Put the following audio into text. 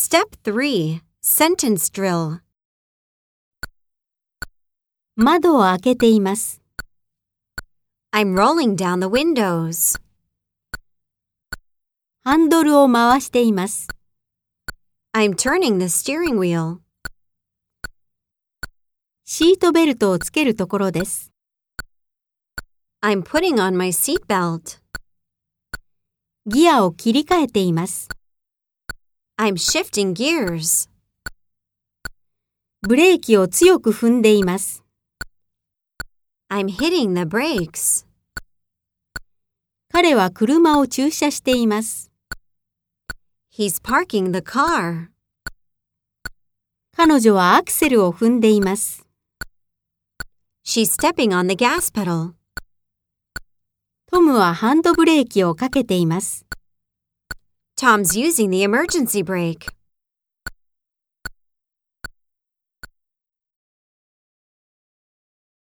Step 3 Sentence Drill 窓を開けています。I'm rolling down the windows. ハンドルを回しています。I'm turning the steering wheel. シートベルトをつけるところです。I'm putting on my seatbelt. ギアを切り替えています。I'm shifting gears. ブレーキを強く踏んでいます。I'm hitting the brakes. 彼は車を駐車しています。He's parking the car. 彼女はアクセルを踏んでいます。She's stepping on the gas pedal. トムはハンドブレーキをかけています。Tom's using the emergency brake.